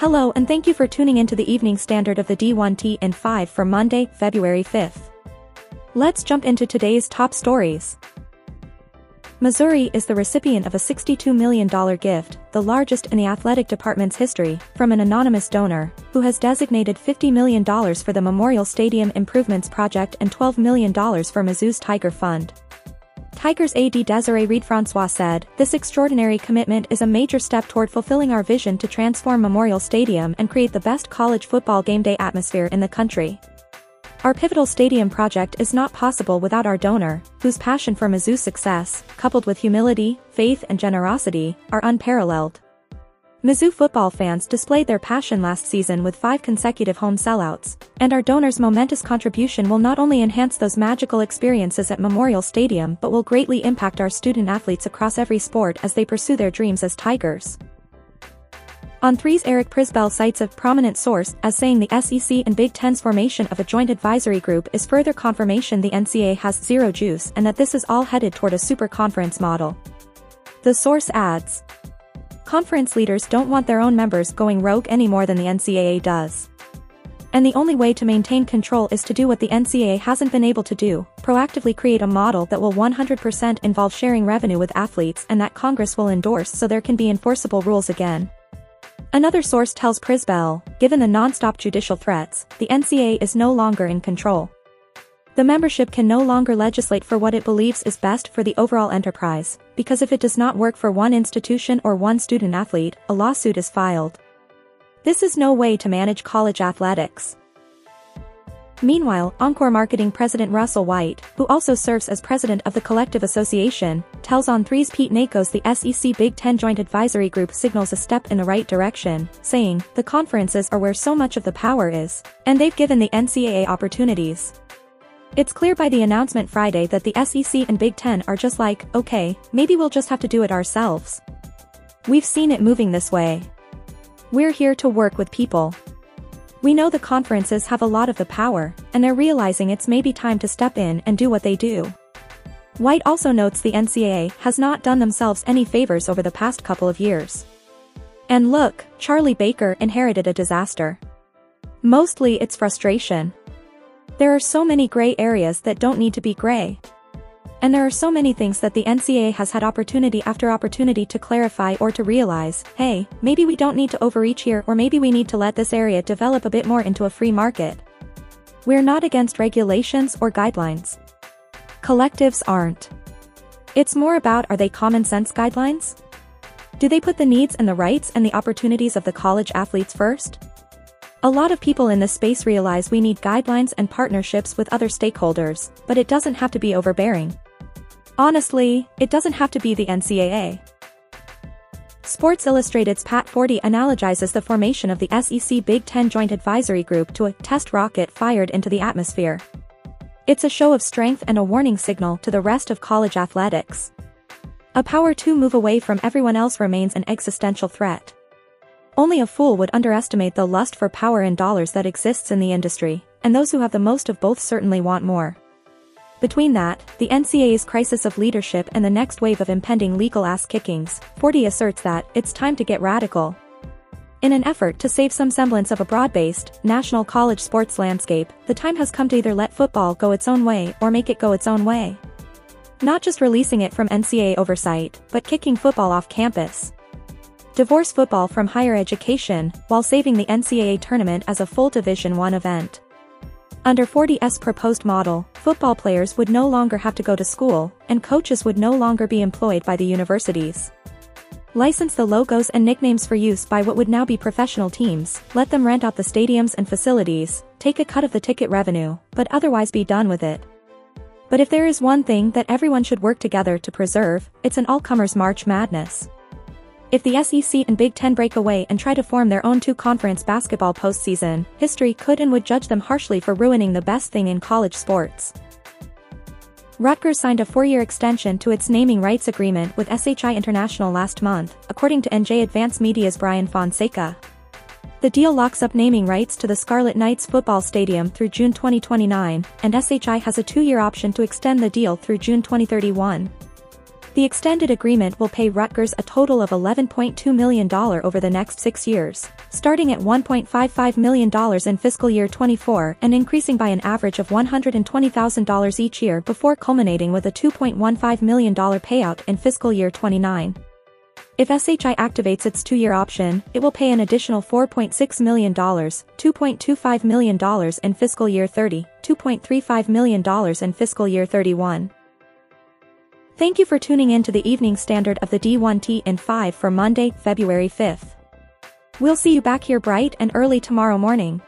Hello and thank you for tuning into the evening standard of the D1T and 5 for Monday, February 5th. Let's jump into today's top stories. Missouri is the recipient of a $62 million gift, the largest in the athletic department's history, from an anonymous donor, who has designated $50 million for the Memorial Stadium Improvements Project and $12 million for Mizzou's Tiger Fund. Tigers AD Desiree Reed-Francois said, This extraordinary commitment is a major step toward fulfilling our vision to transform Memorial Stadium and create the best college football game day atmosphere in the country. Our pivotal stadium project is not possible without our donor, whose passion for Mizzou's success, coupled with humility, faith and generosity, are unparalleled. Mizzou football fans displayed their passion last season with five consecutive home sellouts, and our donors' momentous contribution will not only enhance those magical experiences at Memorial Stadium but will greatly impact our student athletes across every sport as they pursue their dreams as Tigers. On3's Eric Prisbell cites a prominent source as saying the SEC and Big Ten's formation of a joint advisory group is further confirmation the NCAA has zero juice and that this is all headed toward a super conference model. The source adds, Conference leaders don't want their own members going rogue any more than the NCAA does. And the only way to maintain control is to do what the NCAA hasn't been able to do, proactively create a model that will 100% involve sharing revenue with athletes and that Congress will endorse so there can be enforceable rules again. Another source tells Prisbell, given the non-stop judicial threats, the NCAA is no longer in control. The membership can no longer legislate for what it believes is best for the overall enterprise, because if it does not work for one institution or one student athlete, a lawsuit is filed. This is no way to manage college athletics. Meanwhile, Encore Marketing President Russell White, who also serves as president of the Collective Association, tells On3's Pete Nakos the SEC Big Ten Joint Advisory Group signals a step in the right direction, saying, the conferences are where so much of the power is, and they've given the NCAA opportunities. It's clear by the announcement Friday that the SEC and Big Ten are just like, okay, maybe we'll just have to do it ourselves. We've seen it moving this way. We're here to work with people. We know the conferences have a lot of the power, and they're realizing it's maybe time to step in and do what they do. White also notes the NCAA has not done themselves any favors over the past couple of years. And look, Charlie Baker inherited a disaster. Mostly it's frustration. There are so many gray areas that don't need to be gray. And there are so many things that the NCAA has had opportunity after opportunity to clarify or to realize, hey, maybe we don't need to overreach here or maybe we need to let this area develop a bit more into a free market. We're not against regulations or guidelines. Collectives aren't. It's more about are they common sense guidelines? Do they put the needs and the rights and the opportunities of the college athletes first? A lot of people in this space realize we need guidelines and partnerships with other stakeholders, but it doesn't have to be overbearing. Honestly, it doesn't have to be the NCAA. Sports Illustrated's Pat Forde analogizes the formation of the SEC Big Ten Joint Advisory Group to a test rocket fired into the atmosphere. It's a show of strength and a warning signal to the rest of college athletics. A power to move away from everyone else remains an existential threat. Only a fool would underestimate the lust for power and dollars that exists in the industry, and those who have the most of both certainly want more. Between that, the NCAA's crisis of leadership and the next wave of impending legal ass-kickings, Forde asserts that, it's time to get radical. In an effort to save some semblance of a broad-based, national college sports landscape, the time has come to either let football go its own way or make it go its own way. Not just releasing it from NCAA oversight, but kicking football off campus, divorce football from higher education, while saving the NCAA tournament as a full Division I event. Under Forde's proposed model, football players would no longer have to go to school, and coaches would no longer be employed by the universities. License the logos and nicknames for use by what would now be professional teams, let them rent out the stadiums and facilities, take a cut of the ticket revenue, but otherwise be done with it. But if there is one thing that everyone should work together to preserve, it's an all-comers March Madness. If the SEC and Big Ten break away and try to form their own two-conference basketball postseason, history could and would judge them harshly for ruining the best thing in college sports. Rutgers signed a four-year extension to its naming rights agreement with SHI International last month, according to NJ Advance Media's Brian Fonseca. The deal locks up naming rights to the Scarlet Knights football stadium through June 2029, and SHI has a two-year option to extend the deal through June 2031. The extended agreement will pay Rutgers a total of $11.2 million over the next six years, starting at $1.55 million in fiscal year 24 and increasing by an average of $120,000 each year before culminating with a $2.15 million payout in fiscal year 29. If SHI activates its two-year option, it will pay an additional $4.6 million, $2.25 million in fiscal year 30, $2.35 million in fiscal year 31. Thank you for tuning in to the evening standard of the D1T in 5 for Monday, February 5th. We'll see you back here bright and early tomorrow morning.